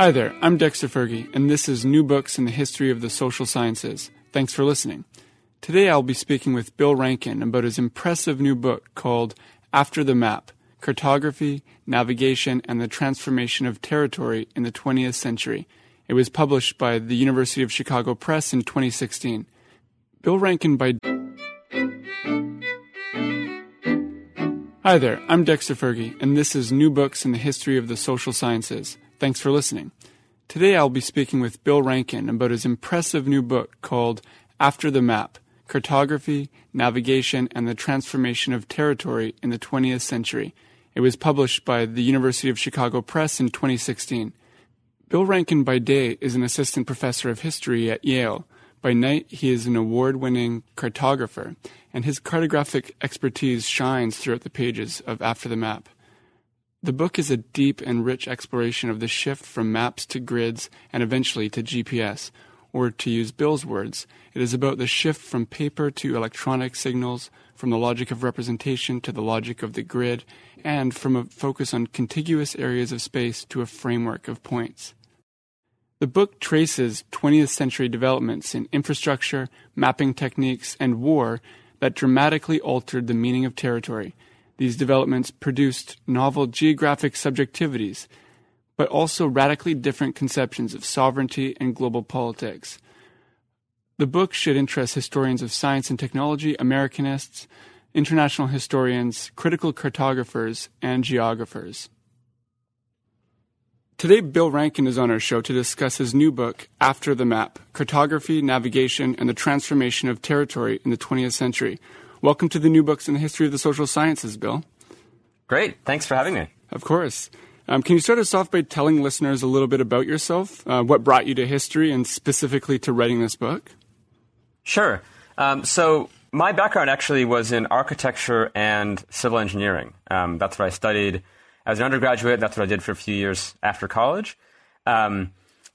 Hi there, I'm Dexter Fergie, and this is New Books in the History of the Social Sciences. Thanks for listening. Today I'll be speaking with Bill Rankin about his impressive new book called After the Map Cartography, Navigation, and the Transformation of Territory in the 20th Century. It was published by the University of Chicago Press in 2016. Bill Rankin by. Hi there, I'm Dexter Fergie, and this is New Books in the History of the Social Sciences. Thanks for listening. Today I'll be speaking with Bill Rankin about his impressive new book called After the Map Cartography, Navigation, and the Transformation of Territory in the 20th Century. It was published by the University of Chicago Press in 2016. Bill Rankin by day is an assistant professor of history at Yale. By night, he is an award winning cartographer, and his cartographic expertise shines throughout the pages of After the Map. The book is a deep and rich exploration of the shift from maps to grids and eventually to GPS. Or to use Bill's words, it is about the shift from paper to electronic signals, from the logic of representation to the logic of the grid, and from a focus on contiguous areas of space to a framework of points. The book traces 20th century developments in infrastructure, mapping techniques, and war that dramatically altered the meaning of territory these developments produced novel geographic subjectivities, but also radically different conceptions of sovereignty and global politics. The book should interest historians of science and technology, Americanists, international historians, critical cartographers, and geographers. Today, Bill Rankin is on our show to discuss his new book, After the Map Cartography, Navigation, and the Transformation of Territory in the 20th Century, Welcome to the New Books in the History of the Social Sciences, Bill. Great. Thanks for having me. Of course. Um, can you start us off by telling listeners a little bit about yourself? Uh, what brought you to history and specifically to writing this book? Sure. Um, so, my background actually was in architecture and civil engineering. Um, that's what I studied as an undergraduate. That's what I did for a few years after college. Um,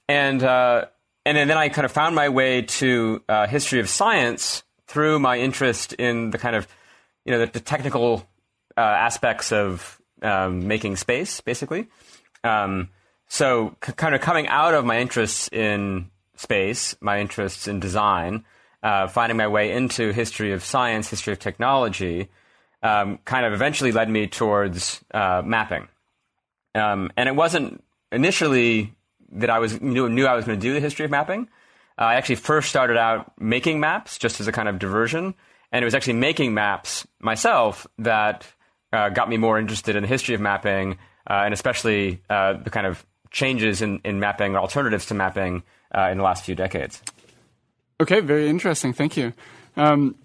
and, uh, and then I kind of found my way to uh, history of science through my interest in the kind of you know the, the technical uh, aspects of um, making space, basically. Um, so, c- kind of coming out of my interests in space, my interests in design, uh, finding my way into history of science, history of technology, um, kind of eventually led me towards uh, mapping. Um, and it wasn't initially that I was knew, knew I was going to do the history of mapping. I actually first started out making maps just as a kind of diversion, and it was actually making maps myself that uh, got me more interested in the history of mapping, uh, and especially uh, the kind of changes in, in mapping or alternatives to mapping uh, in the last few decades. Okay, very interesting. Thank you. Um,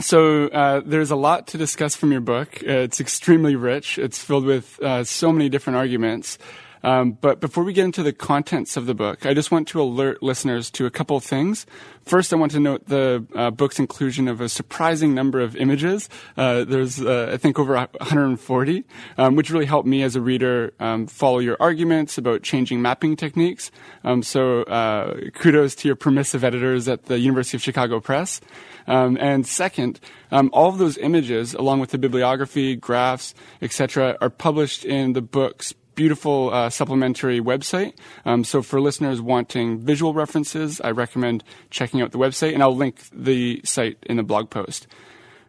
so uh, there's a lot to discuss from your book. Uh, it's extremely rich. It's filled with so many different arguments. Um, but before we get into the contents of the book, I just want to alert listeners to a couple of things. First, I want to note the uh, book's inclusion of a surprising number of images. Uh, there's, uh, I think, over 140, um, which really helped me as a reader um, follow your arguments about changing mapping techniques. Um, so, uh, kudos to your permissive editors at the University of Chicago Press. Um, and second, um, all of those images, along with the bibliography, graphs, etc., are published in the book's beautiful uh, supplementary website. Um, so for listeners wanting visual references, I recommend checking out the website, and I'll link the site in the blog post.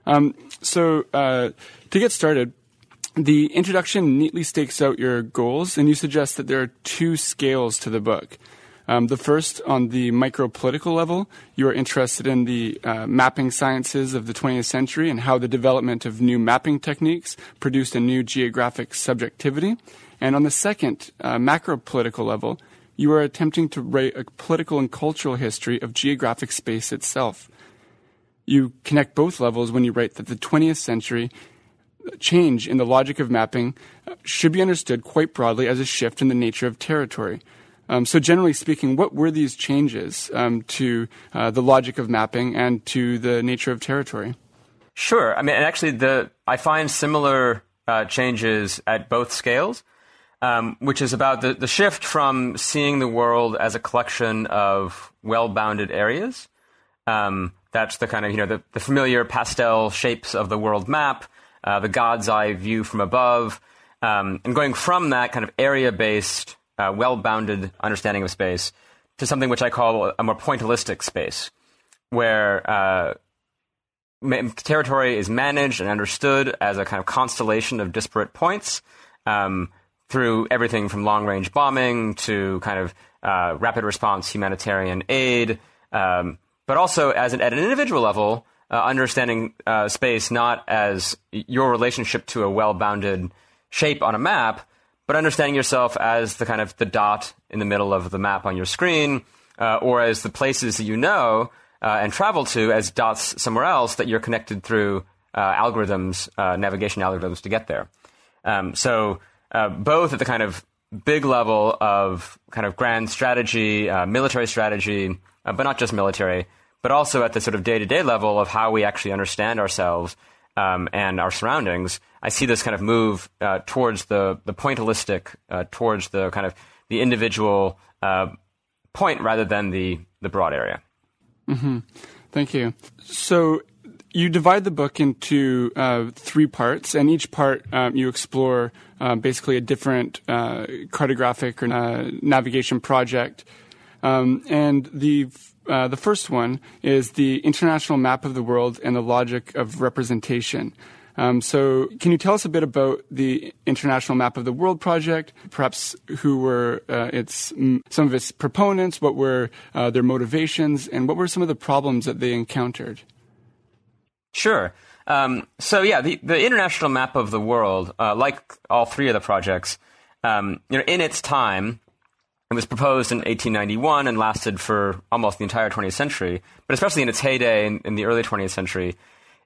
Um, so uh, to get started, the introduction neatly stakes out your goals, and you suggest that there are two scales to the book. Um, the first, on the micro political level, you are interested in the uh, mapping sciences of the 20th century and how the development of new mapping techniques produced a new geographic subjectivity. And on the second, uh, macro political level, you are attempting to write a political and cultural history of geographic space itself. You connect both levels when you write that the 20th century change in the logic of mapping uh, should be understood quite broadly as a shift in the nature of territory. Um, so, generally speaking, what were these changes um, to uh, the logic of mapping and to the nature of territory? Sure. I mean, actually, the I find similar uh, changes at both scales um, which is about the, the shift from seeing the world as a collection of well bounded areas. Um, that's the kind of, you know, the, the, familiar pastel shapes of the world map, uh, the God's eye view from above, um, and going from that kind of area based uh, well-bounded understanding of space to something which I call a more pointillistic space, where uh, territory is managed and understood as a kind of constellation of disparate points um, through everything from long-range bombing to kind of uh, rapid response humanitarian aid, um, but also as an, at an individual level, uh, understanding uh, space not as your relationship to a well-bounded shape on a map, but understanding yourself as the kind of the dot in the middle of the map on your screen, uh, or as the places that you know uh, and travel to as dots somewhere else that you're connected through uh, algorithms, navigation algorithms to get there. Um, so both at the kind of big level of kind of grand strategy, military strategy, but not just military, but also at the sort of day to day level of how we actually understand ourselves um, and our surroundings, I see this kind of move uh, towards the the pointillistic, uh, towards the kind of the individual uh, point rather than the the broad area. Mm-hmm. Thank you. So you divide the book into uh, three parts, and each part um, you explore uh, basically a different uh, cartographic or navigation project. Um, and the uh, the first one is the International Map of the World and the Logic of Representation. Um, so, can you tell us a bit about the International Map of the World project? Perhaps who were uh, its some of its proponents, what were uh, their motivations, and what were some of the problems that they encountered? Sure. Um, so, yeah, the, the International Map of the World, uh, like all three of the projects, um, you know, in its time, it was proposed in 1891 and lasted for almost the entire 20th century, but especially in its heyday in, in, the early 20th century,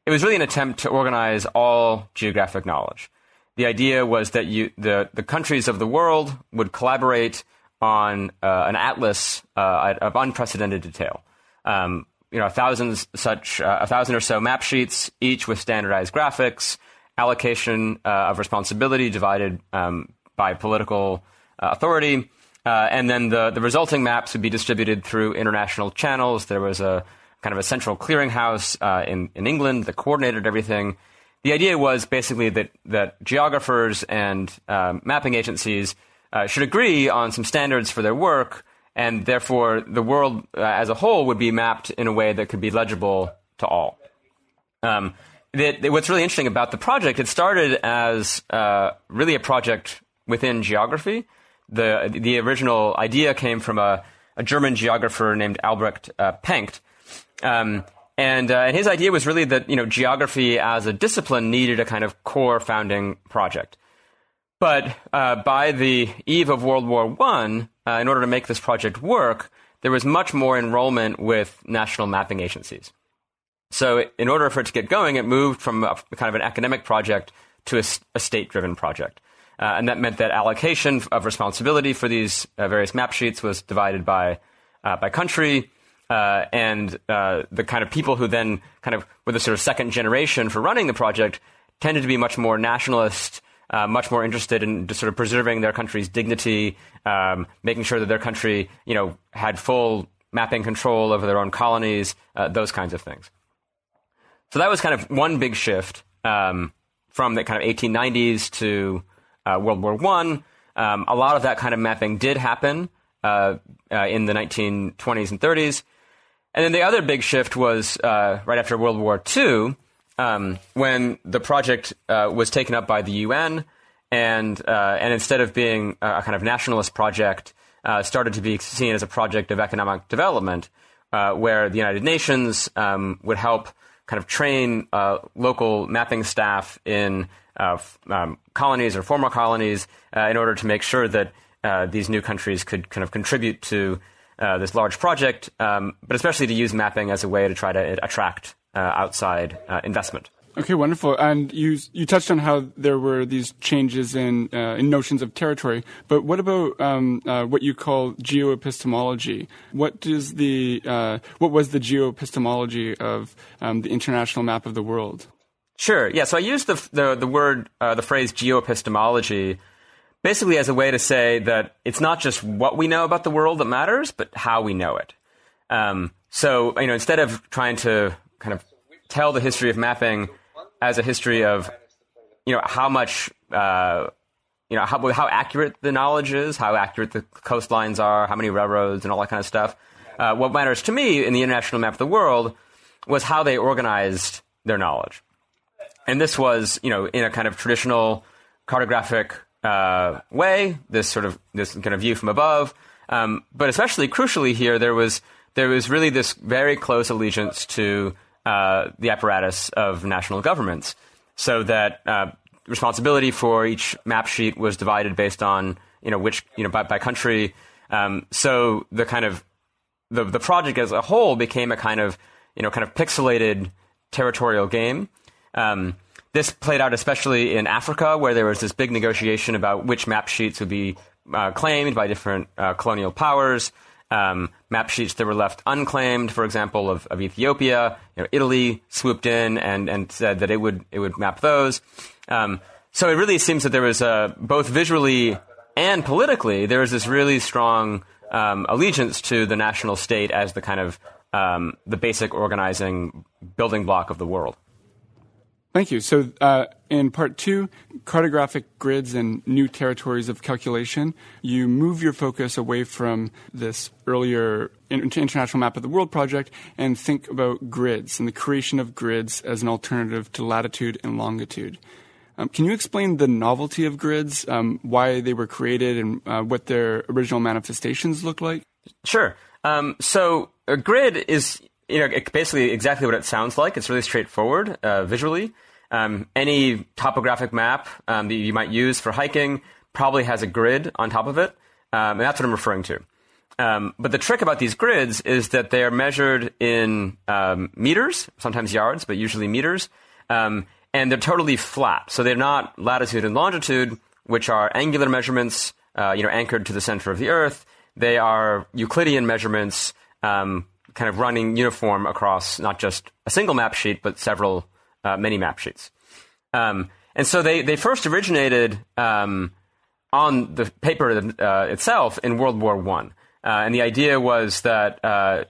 it was really an attempt to organize all geographic knowledge. The idea was that you, the, the countries of the world would collaborate on uh, an atlas uh, of unprecedented detail. Um, you know, a thousand such, uh, a thousand or so map sheets, each with standardized graphics, allocation uh, of responsibility divided um, by political uh, authority uh, and then the, the resulting maps would be distributed through international channels. There was a kind of a central clearinghouse uh, in, in England that coordinated everything. The idea was basically that, that geographers and um, mapping agencies uh, should agree on some standards for their work, and therefore the world uh, as a whole would be mapped in a way that could be legible to all. Um, what's really interesting about the project, it started as uh, really a project within geography the the original idea came from a, a German geographer named Albrecht uh, Penck. Um, and, uh, and his idea was really that you know geography as a discipline needed a kind of core founding project. But uh, by the eve of World War One, uh, in order to make this project work, there was much more enrollment with national mapping agencies. So, in order for it to get going, it moved from a, kind of an academic project to a, a state-driven project. Uh, and that meant that allocation of responsibility for these uh, various map sheets was divided by, uh, by country. Uh, and uh, the kind of people who then kind of were the sort of second generation for running the project tended to be much more nationalist, uh, much more interested in just sort of preserving their country's dignity, um, making sure that their country, you know, had full mapping control over their own colonies, those kinds of things. So that was kind of one big shift um, from the kind of 1890s to uh, World War One. Um, a lot of that kind of mapping did happen uh, uh, in the 1920s and 30s. And then the other big shift was uh, right after World War II, um, when the project uh, was taken up by the UN, and uh, and instead of being a kind of nationalist project, started to be seen as a project of economic development, where the United Nations um, would help kind of train local mapping staff in uh, um, colonies or former colonies uh, in order to make sure that uh, these new countries could kind of contribute to uh, this large project, um, but especially to use mapping as a way to try to attract uh, outside uh, investment. Okay, wonderful. And you you touched on how there were these changes in in notions of territory, but what about um, what you call geoepistemology? What does the what was the geoepistemology of um, the international map of the world? Sure. Yeah. So I use the the, the word uh, the phrase geoepistemology basically as a way to say that it's not just what we know about the world that matters, but how we know it. Um, so you know, instead of trying to kind of tell the history of mapping as a history of you know how much uh, you know, how, how accurate the knowledge is, how accurate the coastlines are, how many railroads, and all that kind of stuff. Uh, what matters to me in the international map of the world was how they organized their knowledge. And this was, you know, in a kind of traditional cartographic uh, way, this sort of this kind of view from above. Um, but especially crucially here, there was there was really this very close allegiance to uh, the apparatus of national governments, so that uh, responsibility for each map sheet was divided based on you know which you know by, by country. Um, so the kind of the the project as a whole became a kind of you know kind of pixelated territorial game. Um, this played out especially in Africa, where there was this big negotiation about which map sheets would be uh, claimed by different uh, colonial powers. Um, map sheets that were left unclaimed, for example, of, of Ethiopia. You know, Italy swooped in and, and said that it would it would map those. Um, so it really seems that there was both visually and politically there was this really strong um, allegiance to the national state as the kind of um, the basic organizing building block of the world. Thank you. So, uh, in part two, cartographic grids and new territories of calculation, you move your focus away from this earlier international map of the world project and think about grids and the creation of grids as an alternative to latitude and longitude. Um, can you explain the novelty of grids, um, why they were created, and uh, what their original manifestations looked like? Sure. Um, so a grid is you know basically exactly what it sounds like. It's really straightforward uh, visually. Um, any topographic map um, that you might use for hiking probably has a grid on top of it, um, and that's what I'm referring to. but the trick about these grids is that they are measured in meters, sometimes yards, but usually meters. Um, and they're totally flat. So they're not latitude and longitude, which are angular measurements, uh, you know, anchored to the center of the Earth. They are Euclidean measurements, um, kind of running uniform across not just a single map sheet, but several, uh, many map sheets. Um, and so they, they first originated um, on the paper uh, itself in World War One, uh, and the idea was that uh,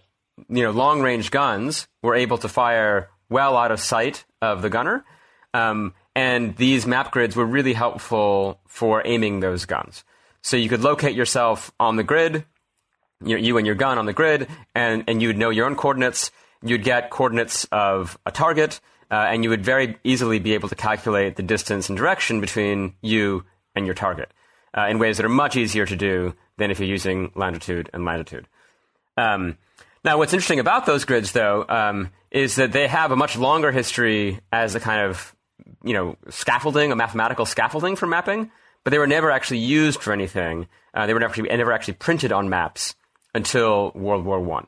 you know long range guns were able to fire well out of sight of the gunner, um, and these map grids were really helpful for aiming those guns. So you could locate yourself on the grid, you, you and your gun on the grid, and, and you would know your own coordinates. You'd get coordinates of a target, uh, and you would very easily be able to calculate the distance and direction between you and your target uh, in ways that are much easier to do than if you're using longitude and latitude. Um, now, what's interesting about those grids, though, um, is that they have a much longer history as a kind of you know, scaffolding, a mathematical scaffolding for mapping, but they were never actually used for anything. Uh, they were never, never actually printed on maps until World War One.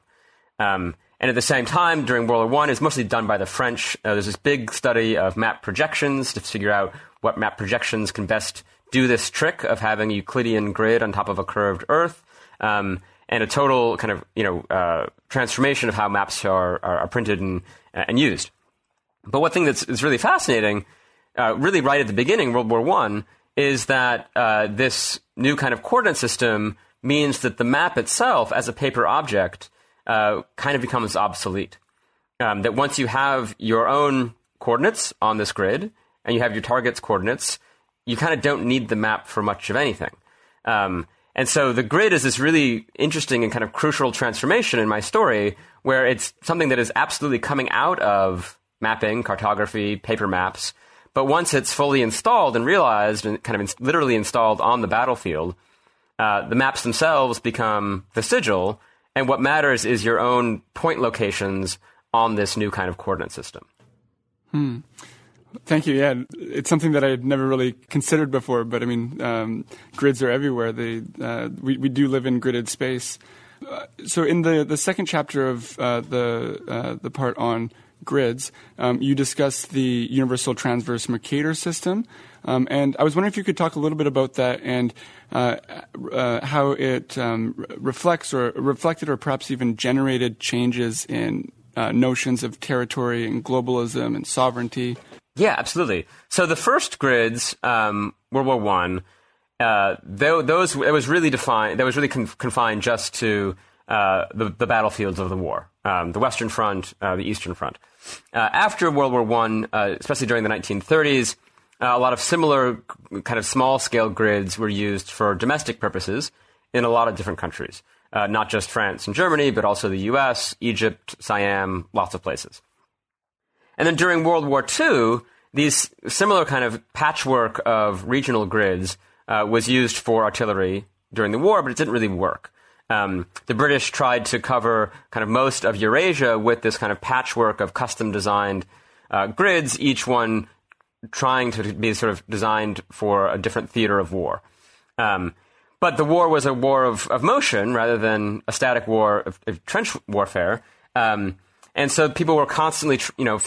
Um, and at the same time, during World War One, it's mostly done by the French. Uh, there's this big study of map projections to figure out what map projections can best do this trick of having a Euclidean grid on top of a curved Earth, um, and a total kind of you know uh, transformation of how maps are, are, are printed and, and used. But one thing that's, that's really fascinating, uh, really right at the beginning, World War One, is that uh, this new kind of coordinate system means that the map itself, as a paper object, uh, kind of becomes obsolete. Um, that once you have your own coordinates on this grid and you have your target's coordinates, you kind of don't need the map for much of anything. Um, and so the grid is this really interesting and kind of crucial transformation in my story where it's something that is absolutely coming out of mapping, cartography, paper maps. But once it's fully installed and realized and kind of in- literally installed on the battlefield, uh, the maps themselves become the sigil, and what matters is your own point locations on this new kind of coordinate system. Hmm. Thank you. Yeah, it's something that I had never really considered before. But I mean, um, grids are everywhere. They uh, we we do live in gridded space. Uh, so in the the second chapter of uh, the uh, the part on grids. Um, you discuss the universal transverse Mercator system, um, and I was wondering if you could talk a little bit about that and uh, uh, how it um, reflects or reflected or perhaps even generated changes in uh, notions of territory and globalism and sovereignty. Yeah, absolutely. So the first grids, um, World War One, uh, those it was really defined. That was really confined just to uh, the, the, battlefields of the war, um, the Western Front, uh, the Eastern Front. Uh, after World War I, uh, especially during the 1930s, uh, a lot of similar kind of small scale grids were used for domestic purposes in a lot of different countries, uh, not just France and Germany, but also the US, Egypt, Siam, lots of places. And then during World War II, these similar kind of patchwork of regional grids uh, was used for artillery during the war, but it didn't really work. Um, the British tried to cover kind of most of Eurasia with this kind of patchwork of custom designed uh, grids, each one trying to be sort of designed for a different theater of war. Um, but the war was a war of, of motion rather than a static war of, of trench warfare. Um, and so people were constantly, you know,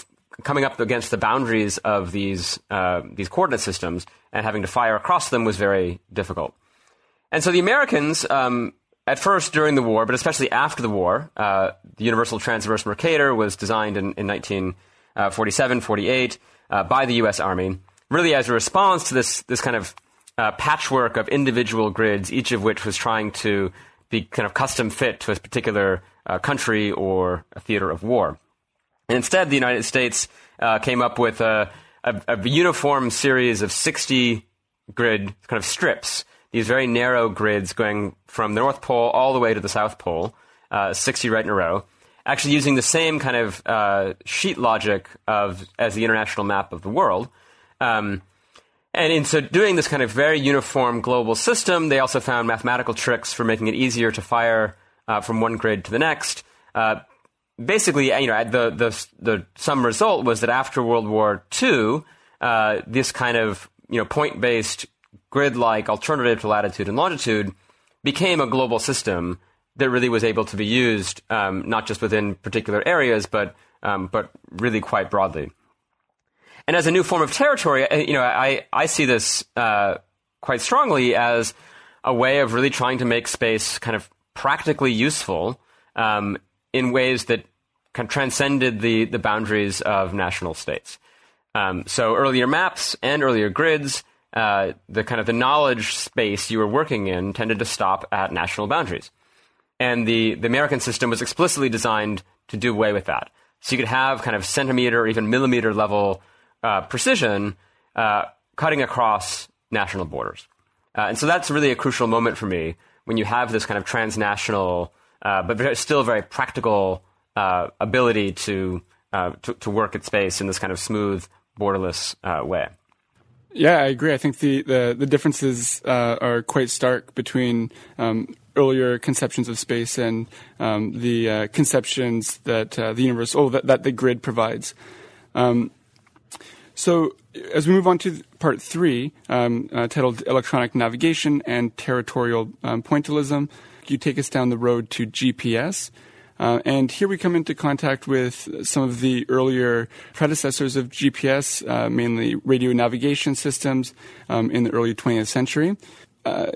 coming up against the boundaries of these uh, these coordinate systems, and having to fire across them was very difficult. And so the Americans, um, at first during the war, but especially after the war, uh, the Universal Transverse Mercator was designed in, in 1947, 48 uh, by the U.S. Army, really as a response to this this kind of uh, patchwork of individual grids, each of which was trying to be kind of custom fit to a particular uh, country or a theater of war. And instead, the United States uh, came up with a, a, a, uniform series of 60 grid kind of strips, these very narrow grids going from the North Pole all the way to the South Pole, uh, 60 right in a row, actually using the same kind of uh, sheet logic of as the international map of the world. Um, and in so doing this kind of very uniform global system, they also found mathematical tricks for making it easier to fire uh, from one grid to the next. Uh, basically, you know, the, the the some result was that after World War II, uh, this kind of you know point based grid like alternative to latitude and longitude became a global system that really was able to be used um, not just within particular areas, but um, but really quite broadly. And as a new form of territory, you know, I I see this uh, quite strongly as a way of really trying to make space kind of practically useful um, in ways that kind of transcended the the boundaries of national states. Um, so earlier maps and earlier grids, uh, the kind of the knowledge space you were working in tended to stop at national boundaries and the, the American system was explicitly designed to do away with that. So you could have kind of centimeter or even millimeter level uh, precision uh, cutting across national borders. Uh, and so that's really a crucial moment for me when you have this kind of transnational, uh, but still very practical uh, ability to, uh, to, to work at space in this kind of smooth, borderless way. Yeah, I agree. I think the the, the differences uh, are quite stark between um, earlier conceptions of space and um, the uh, conceptions that uh, the universe, oh, that, that the grid provides. Um, so, as we move on to part three, um, uh, titled "Electronic Navigation and Territorial um, Pointillism," you take us down the road to GPS. Uh, and here we come into contact with some of the earlier predecessors of GPS, uh, mainly radio navigation systems um, in the early 20th century. Uh,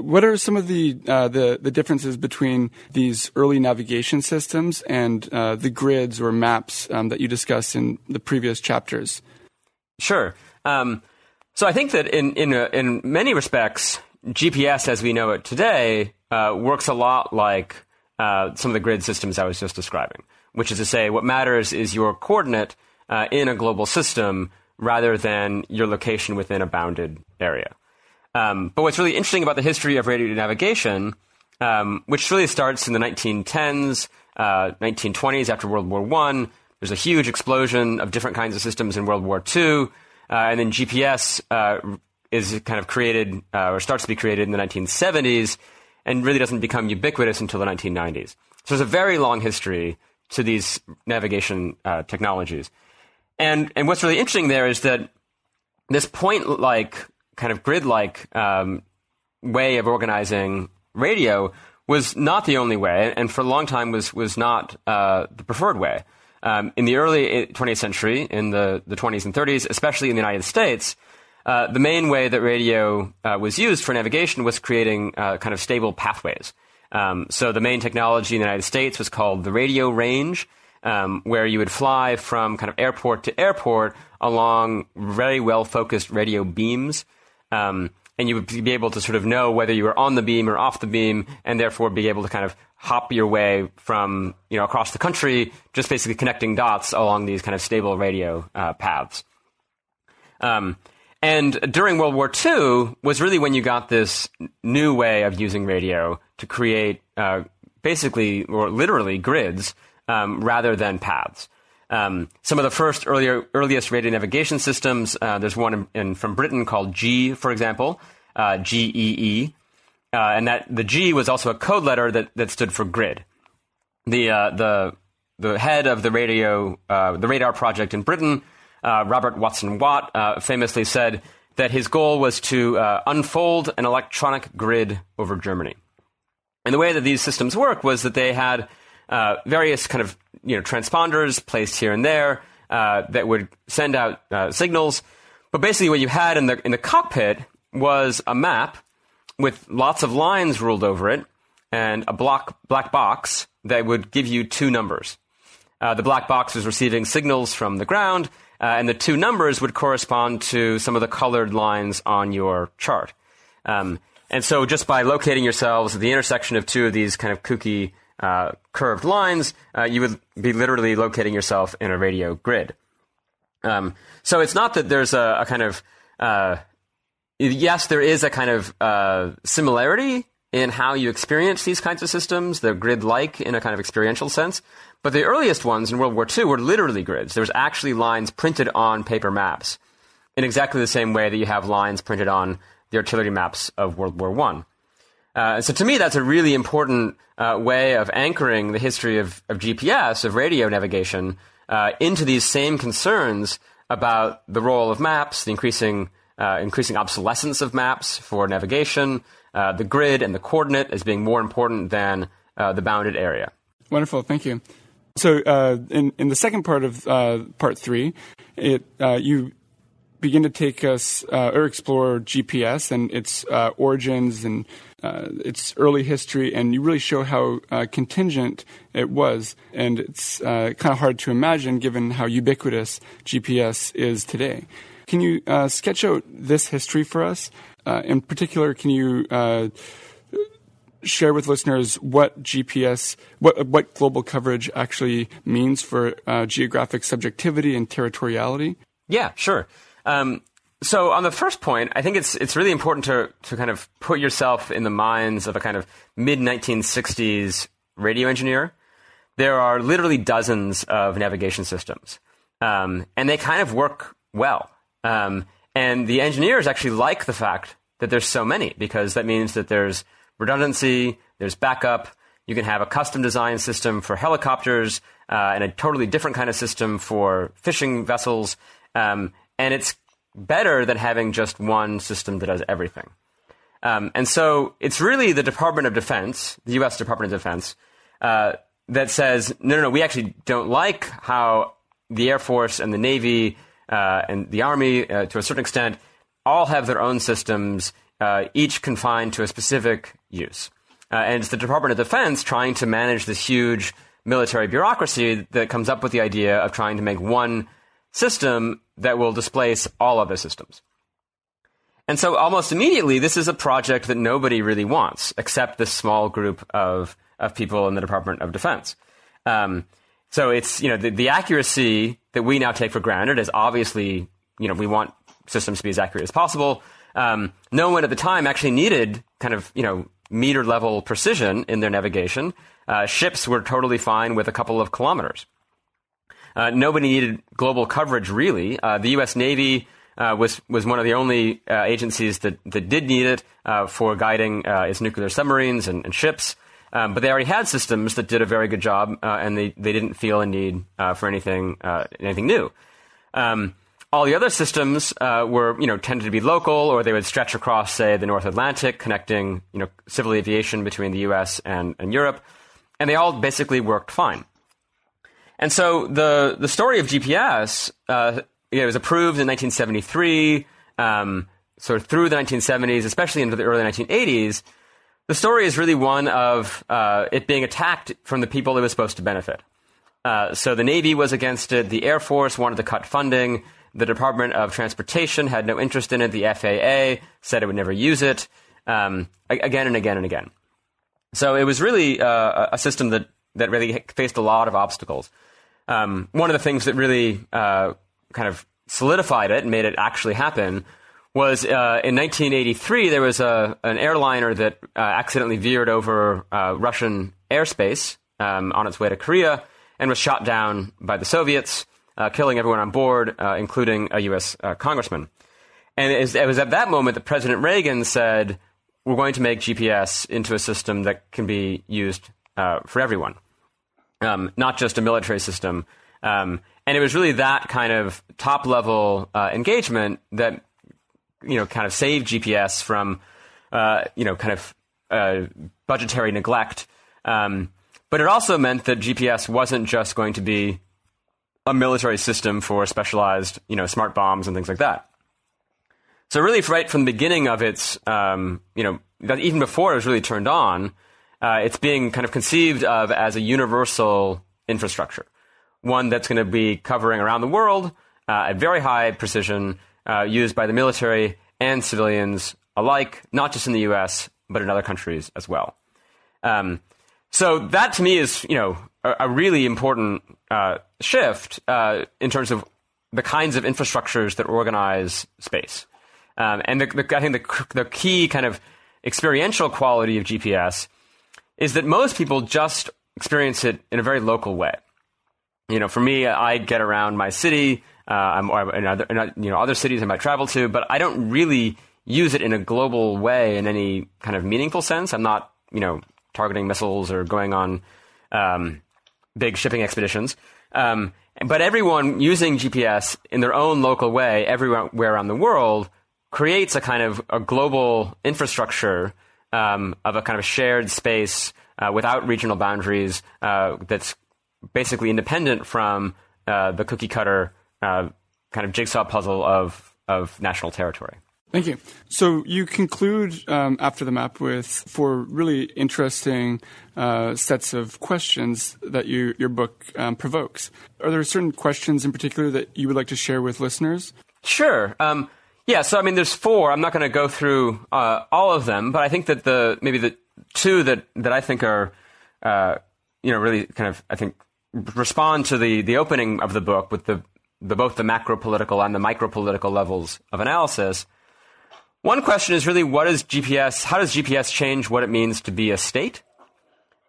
what are some of the, uh, the, the differences between these early navigation systems and uh, the grids or maps um, that you discussed in the previous chapters? Sure. Um, so I think that in in uh, in many respects, GPS as we know it today works a lot like uh, some of the grid systems I was just describing, which is to say, what matters is your coordinate uh, in a global system rather than your location within a bounded area. Um, but what's really interesting about the history of radio navigation, um, which really starts in the 1910s, uh, 1920s after World War One, there's a huge explosion of different kinds of systems in World War II, uh, and then GPS uh, is kind of created uh, or starts to be created in the 1970s and really doesn't become ubiquitous until the 1990s. So there's a very long history to these navigation uh, technologies. And, and what's really interesting there is that this point like, kind of grid like um, way of organizing radio was not the only way, and for a long time was, was not uh, the preferred way. Um, in the early 20th century, in the, the 20s and 30s, especially in the United States, uh, the main way that radio uh, was used for navigation was creating uh, kind of stable pathways. Um, so the main technology in the United States was called the radio range, um, where you would fly from kind of airport to airport along very well focused radio beams. Um, and you would be able to sort of know whether you were on the beam or off the beam, and therefore be able to kind of hop your way from you know across the country, just basically connecting dots along these kind of stable radio uh, paths. Um, and during World War II was really when you got this new way of using radio to create uh, basically or literally grids um, rather than paths. Um, some of the first earlier, earliest radio navigation systems, uh, there's one in, in, from Britain called G, for example, uh, GEE. Uh, and that the G was also a code letter that, that stood for grid. The, uh, the, the head of the radio, uh, the radar project in Britain, uh, Robert Watson Watt, famously said that his goal was to unfold an electronic grid over Germany. And the way that these systems work was that they had uh, various kind of you know transponders placed here and there uh, that would send out uh, signals. But basically, what you had in the in the cockpit was a map with lots of lines ruled over it and a block, black box that would give you two numbers. Uh, the black box was receiving signals from the ground, uh, and the two numbers would correspond to some of the colored lines on your chart. Um, and so, just by locating yourselves at the intersection of two of these kind of kooky uh, curved lines, uh, you would be literally locating yourself in a radio grid. Um, so it's not that there's a, a kind of uh, yes, there is a kind of uh, similarity in how you experience these kinds of systems. They're grid-like in a kind of experiential sense. But the earliest ones in World War II were literally grids. There was actually lines printed on paper maps in exactly the same way that you have lines printed on the artillery maps of World War One. Uh, so to me, that's a really important uh, way of anchoring the history of, of GPS, of radio navigation, uh, into these same concerns about the role of maps, the increasing, uh, increasing obsolescence of maps for navigation, uh, the grid and the coordinate as being more important than uh, the bounded area. Wonderful, thank you. So in, in the second part of part three, it, you begin to take us or explore GPS and its origins and uh, its early history, and you really show how uh, contingent it was. And it's uh, kind of hard to imagine given how ubiquitous GPS is today. Can you uh, sketch out this history for us? in particular, can you share with listeners what GPS, what what global coverage actually means for geographic subjectivity and territoriality? Yeah, sure. Um, so on the first point, I think it's it's really important to to kind of put yourself in the minds of a kind of mid 1960s radio engineer. There are literally dozens of navigation systems, um, and they kind of work well. Um, and the engineers actually like the fact that there's so many because that means that there's redundancy, there's backup. You can have a custom design system for helicopters uh, and a totally different kind of system for fishing vessels. Um, and it's better than having just one system that does everything. Um, and so it's really the Department of Defense, the U.S. Department of Defense, uh, that says, no, no, no, we actually don't like how the Air Force and the Navy uh, and the Army, uh, to a certain extent, all have their own systems, uh, each confined to a specific use. Uh, and it's the Department of Defense trying to manage this huge military bureaucracy that comes up with the idea of trying to make one system that will displace all other systems. And so almost immediately, this is a project that nobody really wants, except this small group of, of people in the Department of Defense. Um, so it's, you know, the, the accuracy that we now take for granted is obviously, you know, we want systems to be as accurate as possible. Um, no one at the time actually needed kind of, you know, meter level precision in their navigation. Uh, ships were totally fine with a couple of kilometers. Uh, nobody needed global coverage, really. Uh, the U.S. Navy uh, was was one of the only uh, agencies that, that did need it uh, for guiding uh, its nuclear submarines and, and ships. Um, but they already had systems that did a very good job, and they, they didn't feel a need for anything anything new. Um, all the other systems were, you know, tended to be local, or they would stretch across, say, the North Atlantic, connecting, you know, civil aviation between the U.S. and, and Europe, and they all basically worked fine. And so the the story of GPS, uh, it was approved in 1973, um, sort of through the 1970s, especially into the early 1980s. The story is really one of uh, it being attacked from the people it was supposed to benefit. Uh, so the Navy was against it. The Air Force wanted to cut funding. The Department of Transportation had no interest in it. The FAA said it would never use it. Um, again and again and again. So it was really uh, a system that that really faced a lot of obstacles. Um, one of the things that really uh, kind of solidified it and made it actually happen was uh, in 1983 there was a, an airliner that uh, accidentally veered over uh, Russian airspace um, on its way to Korea and was shot down by the Soviets, uh, killing everyone on board, uh, including a U.S. Congressman. And it was at that moment that President Reagan said, "We're going to make GPS into a system that can be used for everyone, um, not just a military system." Um, and it was really that kind of top level engagement that you know, kind of saved GPS from, uh, you know, kind of uh, budgetary neglect. Um, but it also meant that GPS wasn't just going to be a military system for specialized, you know, smart bombs and things like that. So really, right from the beginning of its, um, you know, even before it was really turned on, uh, it's being kind of conceived of as a universal infrastructure, one that's going to be covering around the world uh, at very high precision uh, used by the military and civilians alike, not just in the U.S. but in other countries as well. Um, so that to me is, you know, a, a really important uh, shift uh, in terms of the kinds of infrastructures that organize space. Um, and the, the, I think the, the key kind of experiential quality of GPS is that most people just experience it in a very local way. You know, for me, I get around my city uh, I'm, in other, in, you know, other cities I might travel to, but I don't really use it in a global way in any kind of meaningful sense. I'm not, you know, targeting missiles or going on um, big shipping expeditions. Um, but everyone using GPS in their own local way, everywhere around the world, creates a kind of a global infrastructure um, of a kind of shared space uh, without regional boundaries uh, that's basically independent from uh, the cookie cutter uh, kind of jigsaw puzzle of of national territory. Thank you. So you conclude um, after the map with four really interesting uh, sets of questions that you, your book um, provokes. Are there certain questions in particular that you would like to share with listeners? Sure. Um, yeah. So I mean, there's four. I'm not going to go through uh, all of them, but I think that the maybe the two that that I think are uh, you know really kind of I think respond to the the opening of the book with the the, both the macro political and the micro political levels of analysis. One question is really what is GPS? How does GPS change what it means to be a state?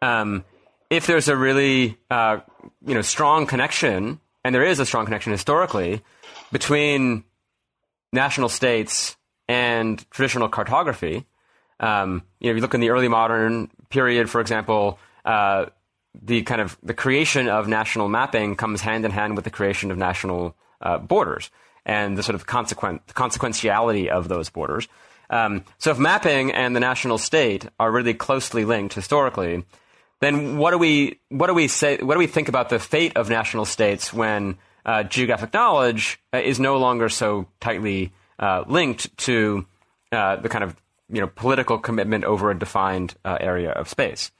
Um, if there's a really uh, you know strong connection, and there is a strong connection historically between national states and traditional cartography. Um, you know, if you look in the early modern period, for example, uh, the kind of the creation of national mapping comes hand in hand with the creation of national uh, borders and the sort of consequent consequentiality of those borders. Um, so if mapping and the national state are really closely linked historically, then what do we what do we say what do we think about the fate of national states when uh, geographic knowledge uh, is no longer so tightly uh, linked to uh, the kind of you know political commitment over a defined area of space?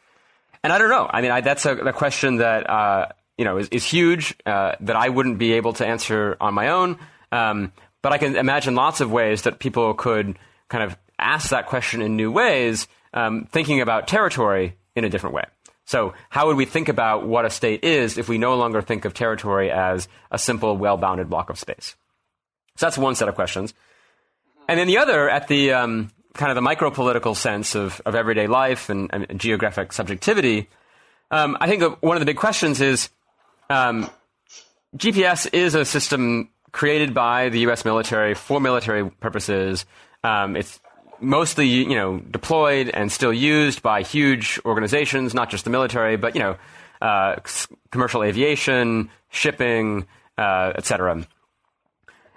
And I don't know. I mean, I, that's a, a, question that you know is, is huge that I wouldn't be able to answer on my own. Um, but I can imagine lots of ways that people could kind of ask that question in new ways, um, thinking about territory in a different way. So, how would we think about what a state is if we no longer think of territory as a simple, well bounded block of space? So, that's one set of questions. And then the other, at the um, kind of the micro political sense of, of everyday life and, and geographic subjectivity, um, I think one of the big questions is um, GPS is a system created by the U.S. military for military purposes. Um, it's mostly you know deployed and still used by huge organizations, not just the military, but you know uh, commercial aviation, shipping, uh, etc.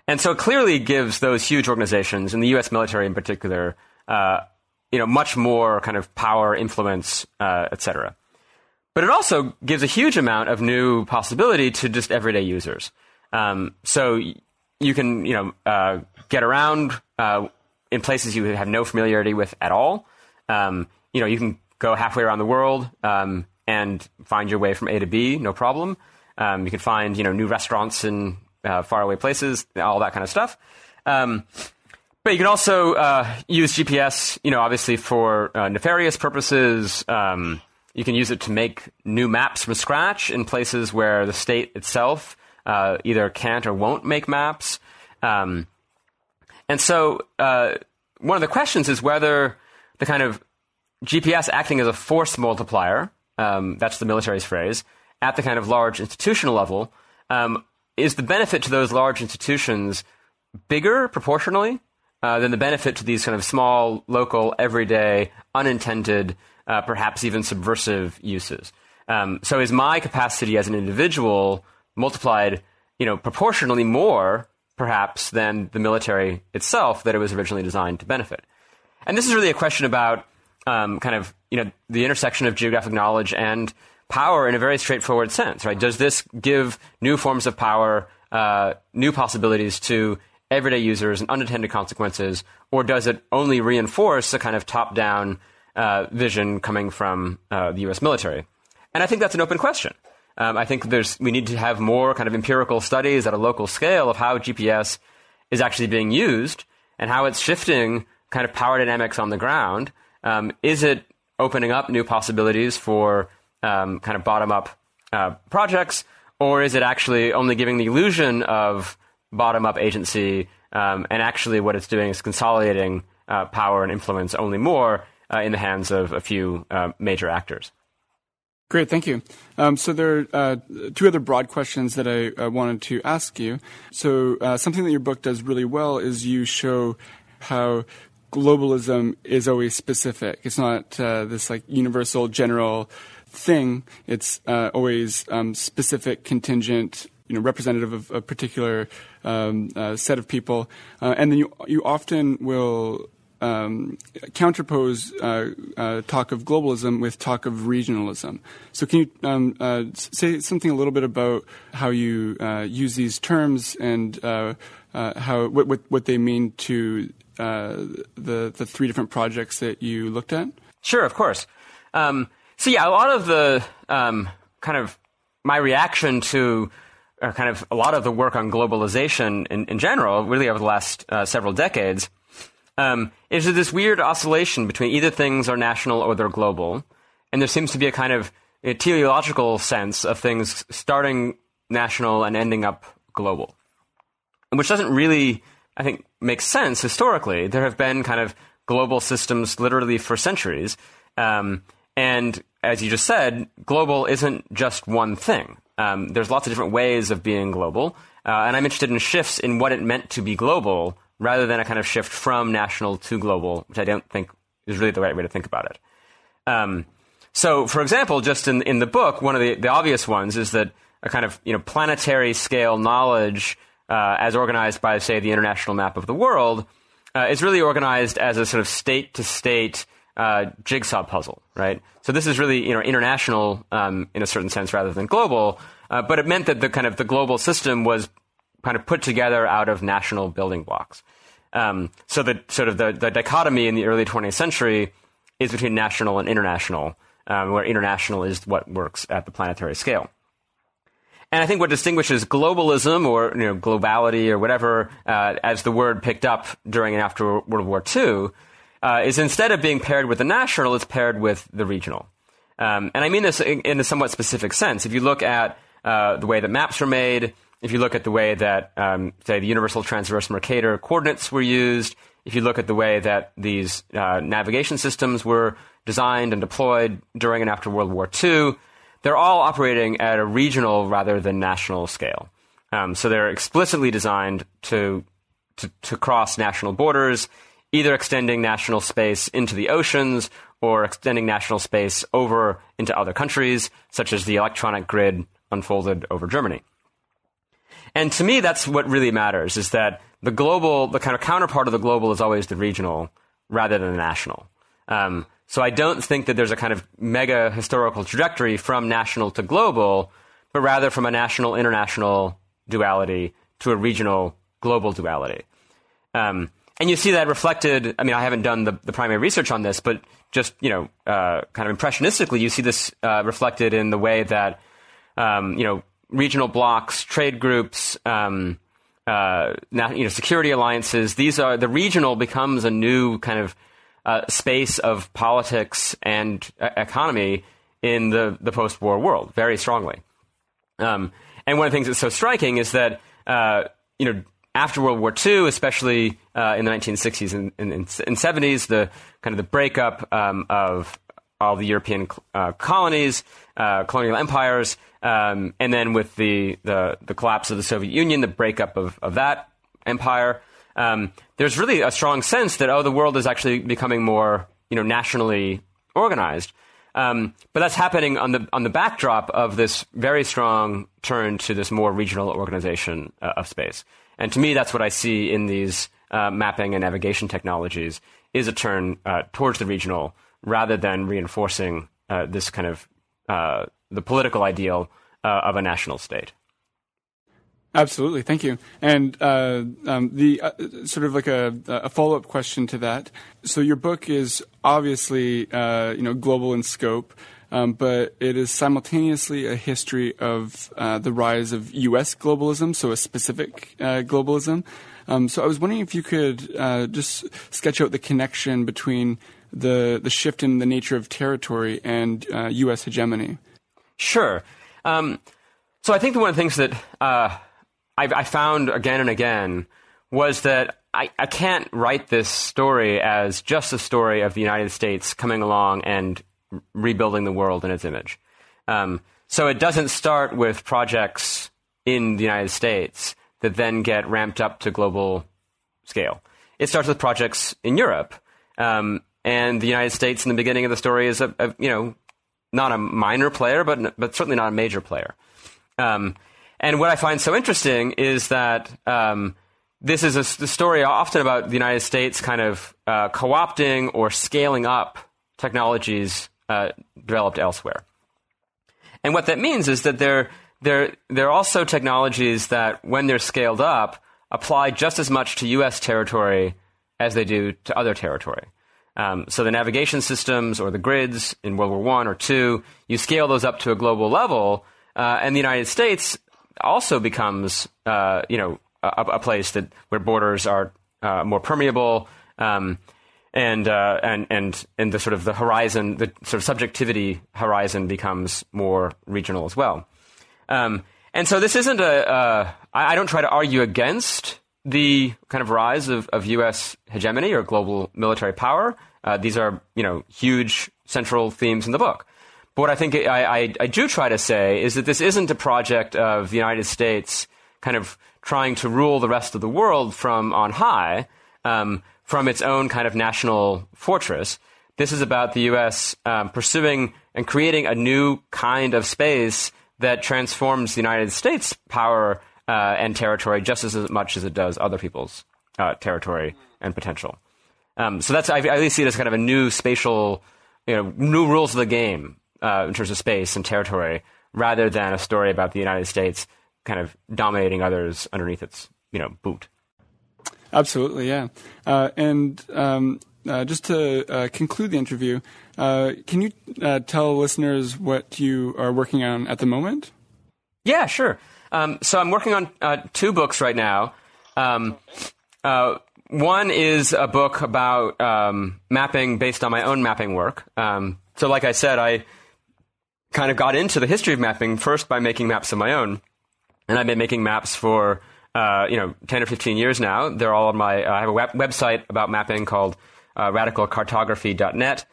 And so it clearly gives those huge organizations, and the U.S. military in particular, uh, you know, much more kind of power, influence, uh, et cetera. But it also gives a huge amount of new possibility to just everyday users. Um, so you can, you know, uh, get around uh, in places you have no familiarity with at all. Um, you know, you can go halfway around the world um, and find your way from A to B, no problem. Um, you can find, you know, new restaurants in uh, faraway places, all that kind of stuff. Um, but you can also uh, use GPS, you know, obviously for uh, nefarious purposes. Um, you can use it to make new maps from scratch in places where the state itself uh, either can't or won't make maps. Um, And so uh, one of the questions is whether the kind of GPS acting as a force multiplier, um, that's the military's phrase, at the kind of large institutional level, um, is the benefit to those large institutions bigger proportionally uh, than the benefit to these kind of small, local, everyday, unintended, uh, perhaps even subversive uses? Um, so is my capacity as an individual multiplied, you know, proportionally more, perhaps, than the military itself that it was originally designed to benefit? And this is really a question about um, kind of you know the intersection of geographic knowledge and power in a very straightforward sense, right? Does this give new forms of power, uh, new possibilities to everyday users and unintended consequences, or does it only reinforce a kind of top-down uh, vision coming from uh, the U.S. military? And I think that's an open question. Um, I think there's we need to have more kind of empirical studies at a local scale of how GPS is actually being used and how it's shifting kind of power dynamics on the ground. Um, is it opening up new possibilities for um, kind of bottom up uh, projects, or is it actually only giving the illusion of bottom up agency? Um, and actually, what it's doing is consolidating uh, power and influence only more uh, in the hands of a few uh, major actors. Great, thank you. Um, so there are uh, two other broad questions that I uh, wanted to ask you. So uh, something that your book does really well is you show how globalism is always specific. It's not uh, this like universal, general thing. It's uh, always um, specific, contingent, you know, representative of a particular um, uh, set of people. and then you you often will um, counterpose uh, uh, talk of globalism with talk of regionalism. So, can you um, uh, say something a little bit about how you uh, use these terms and uh, uh, how what, what, what they mean to the the three different projects that you looked at? Sure, of course. Um, so, yeah, a lot of the um, kind of my reaction to kind of a lot of the work on globalization in, in general, really over the last several decades um, is this weird oscillation between either things are national or they're global, and there seems to be a kind of a teleological sense of things starting national and ending up global, which doesn't really, I think, make sense historically. There have been kind of global systems literally for centuries, um, and as you just said, global isn't just one thing. Um, there's lots of different ways of being global, uh, and I'm interested in shifts in what it meant to be global rather than a kind of shift from national to global, which I don't think is really the right way to think about it. Um, so, for example, just in, in the book, one of the, the obvious ones is that a kind of you know planetary scale knowledge, uh, as organized by, say, the International Map of the World, uh, is really organized as a sort of state to state jigsaw puzzle, right? So this is really you know international um, in a certain sense rather than global, uh, but it meant that the kind of the global system was kind of put together out of national building blocks. Um, so the sort of the, the dichotomy in the early 20th century is between national and international, um, where international is what works at the planetary scale. And I think what distinguishes globalism or you know, globality or whatever, uh, as the word picked up during and after World War II, uh, is instead of being paired with the national, it's paired with the regional. Um, and I mean this in, in, a somewhat specific sense. If you look at uh, the way that maps are made, if you look at the way that, um, say, the Universal Transverse Mercator coordinates were used, if you look at the way that these uh, navigation systems were designed and deployed during and after World War II, they're all operating at a regional rather than national scale. Um, so they're explicitly designed to, to, to cross national borders, either extending national space into the oceans or extending national space over into other countries, such as the electronic grid unfolded over Germany. And to me, that's what really matters is that the global, the kind of counterpart of the global is always the regional rather than the national. Um, so I don't think that there's a kind of mega historical trajectory from national to global, but rather from a national international duality to a regional global duality. Um, and you see that reflected. I mean, I haven't done the, the primary research on this, but just you know, uh, kind of impressionistically, you see this uh, reflected in the way that um, you know regional blocs, trade groups, um, uh, you know, security alliances. These are the regional becomes a new kind of uh, space of politics and uh, economy in the the post-war world very strongly. Um, and one of the things that's so striking is that uh, you know after World War II, especially uh, in the 1960s and, and, and, 70s, the kind of the breakup um, of all the European uh, colonies, uh, colonial empires, um, and then with the, the, the collapse of the Soviet Union, the breakup of, of that empire, um, there's really a strong sense that oh, the world is actually becoming more you know nationally organized. Um, but that's happening on the on the backdrop of this very strong turn to this more regional organization uh, of space. And to me, that's what I see in these uh, mapping and navigation technologies is a turn uh, towards the regional rather than reinforcing uh, this kind of uh, the political ideal uh, of a national state. Absolutely, thank you. And uh, um, the uh, sort of like a, a follow up question to that. So your book is obviously uh, you know global in scope, um, but it is simultaneously a history of uh, the rise of U.S. globalism, so a specific uh, globalism. Um, so I was wondering if you could just sketch out the connection between the the shift in the nature of territory and U.S. hegemony. Sure. Um, so I think one of the things that I, I found again and again was that I, I can't write this story as just a story of the United States coming along and rebuilding the world in its image. Um, so it doesn't start with projects in the United States that then get ramped up to global scale. It starts with projects in Europe, um, and the United States in the beginning of the story is a, a you know not a minor player, but but certainly not a major player. Um, and what I find so interesting is that um, this is a, story often about the United States kind of uh, co opting or scaling up technologies uh, developed elsewhere. And what that means is that they're, they're, they're also technologies that, when they're scaled up, apply just as much to U.S. territory as they do to other territory. Um, so the navigation systems or the grids in World War One or Two, you scale those up to a global level, uh, and the United States also becomes, uh, you know, a, a, place that where borders are uh, more permeable, um, and uh, and and and the sort of the horizon, the sort of subjectivity horizon becomes more regional as well. Um, and so this isn't a. Uh, I, I don't try to argue against the kind of rise of, of U.S. hegemony or global military power. Uh, these are, you know, huge central themes in the book. But what I think I, I, I do try to say is that this isn't a project of the United States kind of trying to rule the rest of the world from on high, um, from its own kind of national fortress. This is about the U.S. Um, pursuing and creating a new kind of space that transforms the United States' power uh, and territory just as much as it does other people's uh, territory and potential. Um, so that's I, I see it as kind of a new spatial, you know, new rules of the game uh, in terms of space and territory, rather than a story about the United States kind of dominating others underneath its you know boot. Absolutely, yeah. Uh, and um, uh, just to uh, conclude the interview, uh, can you uh, tell listeners what you are working on at the moment? Yeah, sure. Um, so I'm working on two books right now. Um, one is a book about um, mapping based on my own mapping work. Um, so, like I said, I kind of got into the history of mapping first by making maps of my own. And I've been making maps for, uh, you know, 10 or 15 years now. They're all on my, uh, I have a web- website about mapping called uh, radicalcartography.net.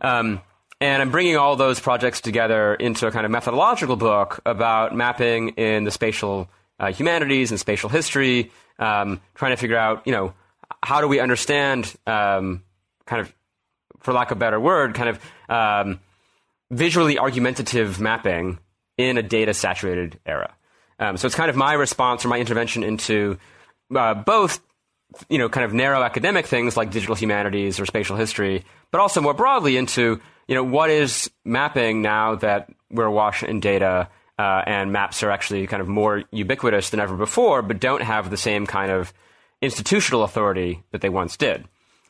Um, and I'm bringing all those projects together into a kind of methodological book about mapping in the spatial uh, humanities and spatial history, um, trying to figure out, you know, how do we understand, um, kind of, for lack of a better word, kind of, um, visually argumentative mapping in a data saturated era. Um, so it's kind of my response or my intervention into uh, both, you know, kind of narrow academic things like digital humanities or spatial history, but also more broadly into, you know, what is mapping now that we're awash in data uh, and maps are actually kind of more ubiquitous than ever before, but don't have the same kind of institutional authority that they once did.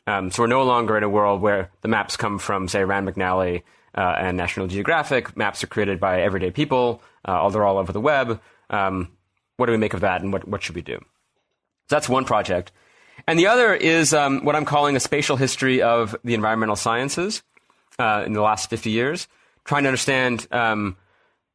Um, so we're no longer in a world where the maps come from, say, Rand McNally uh, and National Geographic. Maps are created by everyday people. Uh, they're all over the web. Um, what do we make of that, and what, what should we do? So that's one project. And the other is um, what I'm calling a spatial history of the environmental sciences uh, in the last 50 years, trying to understand um,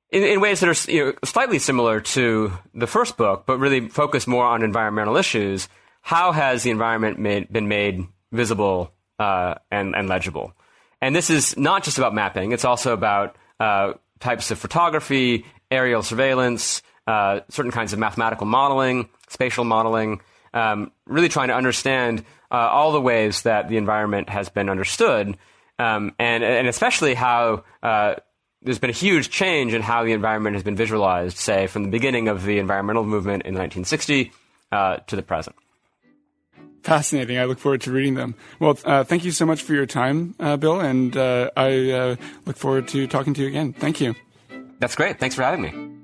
in, in, ways that are you know, slightly similar to the first book, but really focus more on environmental issues. How has the environment made, been made visible uh, and, and, legible? And this is not just about mapping; it's also about uh, types of photography, aerial surveillance, uh, certain kinds of mathematical modeling, spatial modeling. Um, really trying to understand uh, all the ways that the environment has been understood, um, and and especially how uh, there's been a huge change in how the environment has been visualized, say, from the beginning of the environmental movement in 1960 uh, to the present. Fascinating. I look forward to reading them. Well, uh, thank you so much for your time, uh, Bill, and uh, I uh, look forward to talking to you again. Thank you. That's great. Thanks for having me.